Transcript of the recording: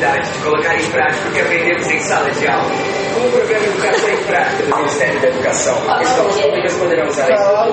de colocar em prática o que aprendemos em sala de aula. Com o programa Educação em Prática do Ministério da Educação, escolas públicas poderão usar a